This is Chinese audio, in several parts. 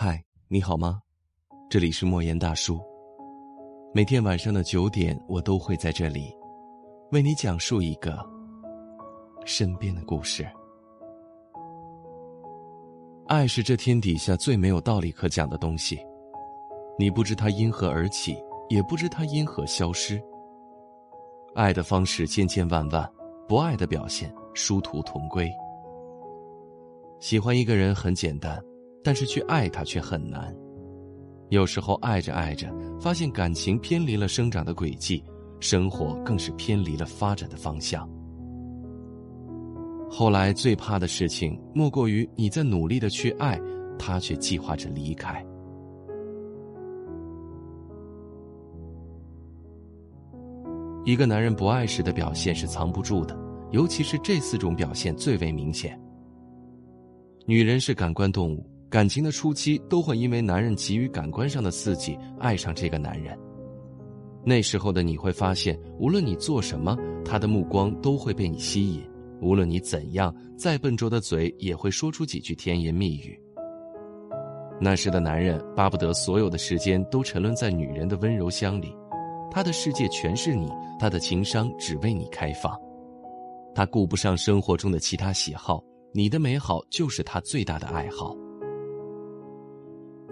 嗨，你好吗？这里是莫言大叔。每天晚上的九点，我都会在这里，为你讲述一个身边的故事。爱是这天底下最没有道理可讲的东西，你不知它因何而起，也不知它因何消失。爱的方式千千万万，不爱的表现殊途同归。喜欢一个人很简单。但是去爱他却很难，有时候爱着爱着，发现感情偏离了生长的轨迹，生活更是偏离了发展的方向。后来最怕的事情，莫过于你在努力的去爱，他却计划着离开。一个男人不爱时的表现是藏不住的，尤其是这四种表现最为明显。女人是感官动物。感情的初期都会因为男人给予感官上的刺激爱上这个男人。那时候的你会发现，无论你做什么，他的目光都会被你吸引；无论你怎样，再笨拙的嘴也会说出几句甜言蜜语。那时的男人巴不得所有的时间都沉沦在女人的温柔乡里，他的世界全是你，他的情商只为你开放，他顾不上生活中的其他喜好，你的美好就是他最大的爱好。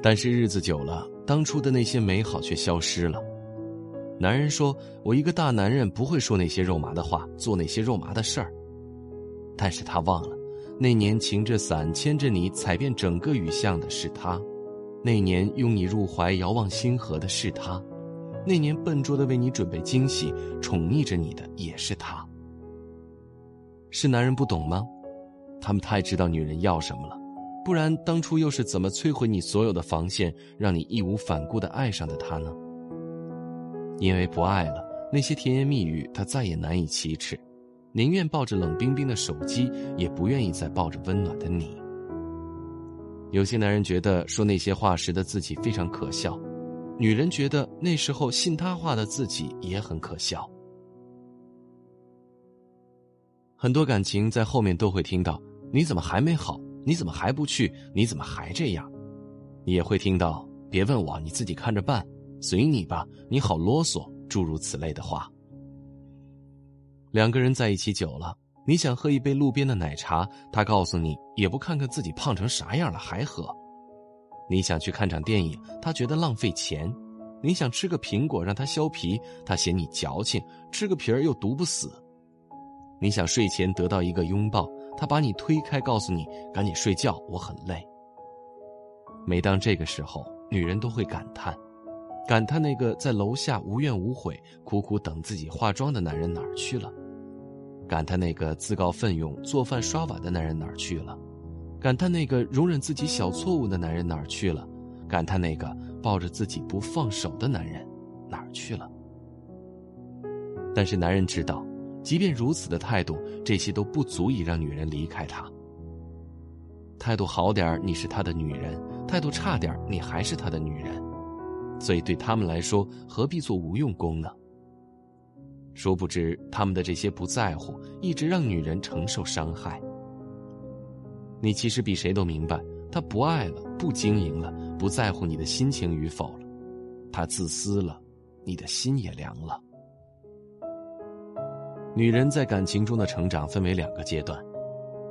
但是日子久了，当初的那些美好却消失了。男人说：“我一个大男人不会说那些肉麻的话，做那些肉麻的事儿。”但是他忘了，那年擎着伞牵着你踩遍整个雨巷的是他，那年拥你入怀遥望星河的是他，那年笨拙的为你准备惊喜宠溺着你的也是他。是男人不懂吗？他们太知道女人要什么了。不然，当初又是怎么摧毁你所有的防线，让你义无反顾的爱上的他呢？因为不爱了，那些甜言蜜语他再也难以启齿，宁愿抱着冷冰冰的手机，也不愿意再抱着温暖的你。有些男人觉得说那些话时的自己非常可笑，女人觉得那时候信他话的自己也很可笑。很多感情在后面都会听到：“你怎么还没好？”你怎么还不去？你怎么还这样？你也会听到“别问我，你自己看着办，随你吧，你好啰嗦”诸如此类的话。两个人在一起久了，你想喝一杯路边的奶茶，他告诉你也不看看自己胖成啥样了还喝；你想去看场电影，他觉得浪费钱；你想吃个苹果让他削皮，他嫌你矫情，吃个皮儿又毒不死；你想睡前得到一个拥抱。他把你推开，告诉你赶紧睡觉，我很累。每当这个时候，女人都会感叹，感叹那个在楼下无怨无悔、苦苦等自己化妆的男人哪儿去了？感叹那个自告奋勇做饭刷碗的男人哪儿去了？感叹那个容忍自己小错误的男人哪儿去了？感叹那个抱着自己不放手的男人哪儿去了？但是男人知道。即便如此的态度，这些都不足以让女人离开他。态度好点你是他的女人；态度差点你还是他的女人。所以对他们来说，何必做无用功呢？殊不知，他们的这些不在乎，一直让女人承受伤害。你其实比谁都明白，他不爱了，不经营了，不在乎你的心情与否了，他自私了，你的心也凉了。女人在感情中的成长分为两个阶段，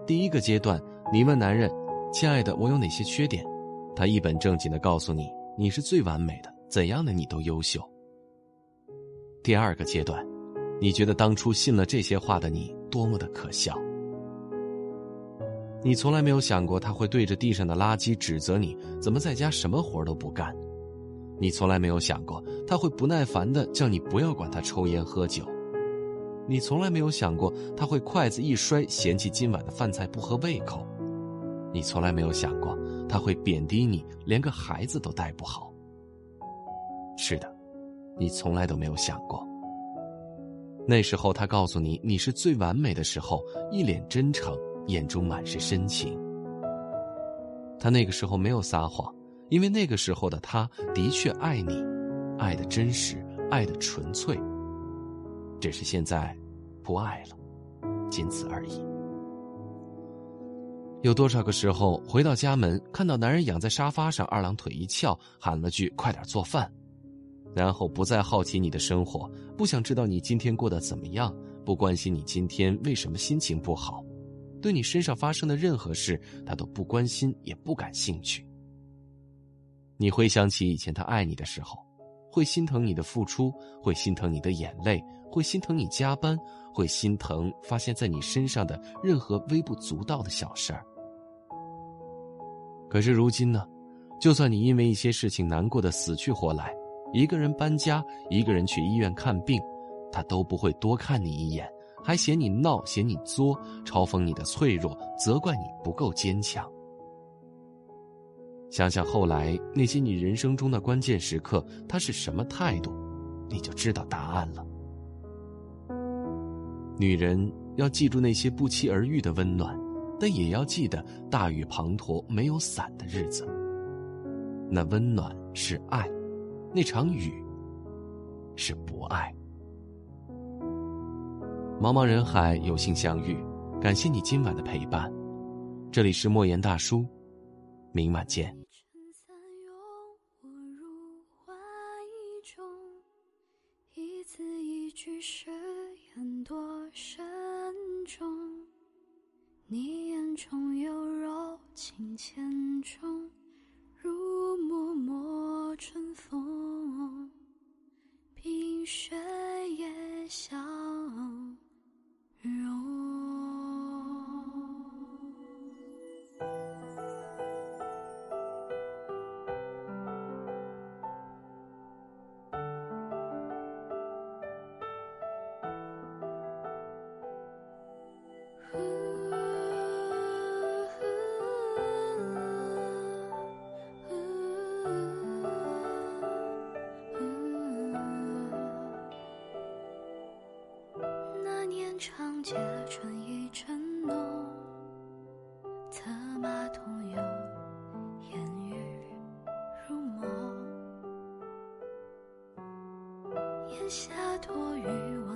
第一个阶段，你问男人：“亲爱的，我有哪些缺点？”他一本正经的告诉你：“你是最完美的，怎样的你都优秀。”第二个阶段，你觉得当初信了这些话的你多么的可笑？你从来没有想过他会对着地上的垃圾指责你怎么在家什么活都不干，你从来没有想过他会不耐烦的叫你不要管他抽烟喝酒。你从来没有想过他会筷子一摔，嫌弃今晚的饭菜不合胃口；你从来没有想过他会贬低你，连个孩子都带不好。是的，你从来都没有想过。那时候他告诉你你是最完美的时候，一脸真诚，眼中满是深情。他那个时候没有撒谎，因为那个时候的他的确爱你，爱的真实，爱的纯粹。只是现在，不爱了，仅此而已。有多少个时候回到家门，看到男人仰在沙发上，二郎腿一翘，喊了句“快点做饭”，然后不再好奇你的生活，不想知道你今天过得怎么样，不关心你今天为什么心情不好，对你身上发生的任何事，他都不关心也不感兴趣。你回想起以前他爱你的时候，会心疼你的付出，会心疼你的眼泪，会心疼你加班，会心疼发现在你身上的任何微不足道的小事儿。可是如今呢，就算你因为一些事情难过的死去活来，一个人搬家，一个人去医院看病，他都不会多看你一眼，还嫌你闹，嫌你作，嘲讽你的脆弱，责怪你不够坚强。想想后来那些你人生中的关键时刻，他是什么态度，你就知道答案了。女人要记住那些不期而遇的温暖。但也要记得，大雨滂沱没有伞的日子。那温暖是爱，那场雨是不爱。茫茫人海，有幸相遇，感谢你今晚的陪伴。这里是莫言大叔，明晚见。你眼中有柔情千种，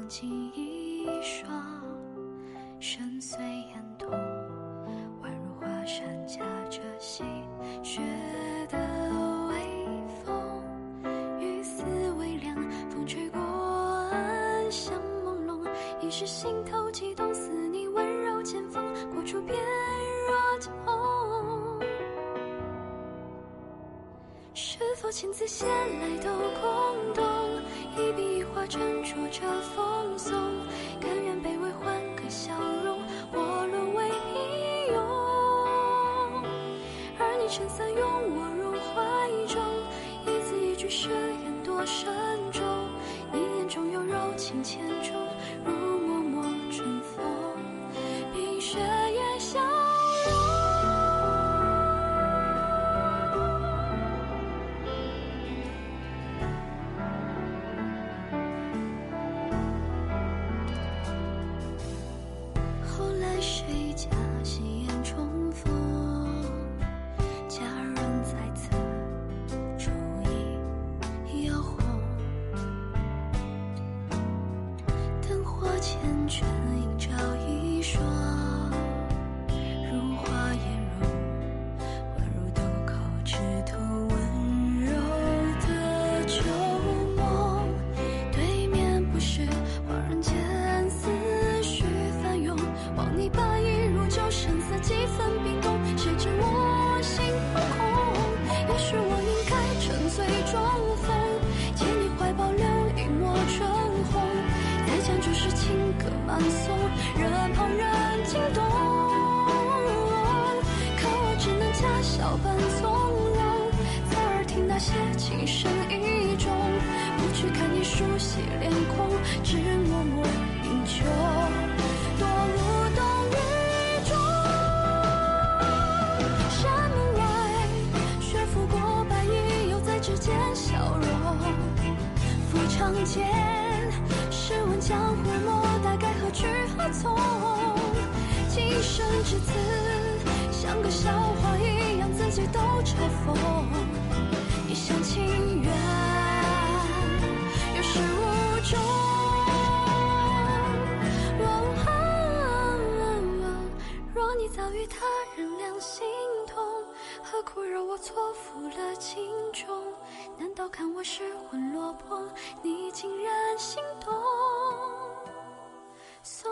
雨，望尽一双，深邃眼瞳，宛如华山夹着细雪的微风，雨丝微凉，风吹过暗香朦胧。一时心头悸动，似你温柔剑锋，过处便若痛。是否千字写来都空洞？一笔一画斟酌着风松，甘愿卑微换个笑容，我沦为平庸。而你撑伞拥我入怀中，一字一句誓言多慎重。你眼中有柔情千缱绻映照一双从？今生至此，像个笑话一样，自己都嘲讽。一厢情愿，有始无终。若你早与他人两心痛，何苦让我。错付了情衷，难道看我失魂落魄，你竟然心动？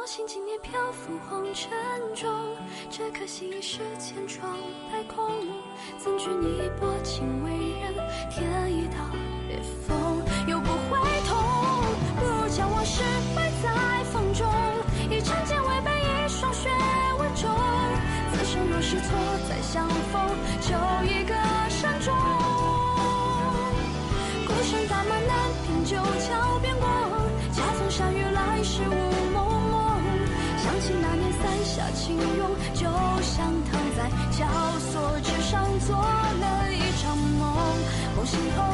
所幸今年漂浮红尘中，只可惜已是千疮百孔。怎惧你薄情为人添一道裂缝，又不会痛，不如将往事埋在风中，一场剑未备，一双血为重。此生若是错再相逢，就一个那年三下轻拥，就像躺在绞索之上做了一场梦，梦醒后。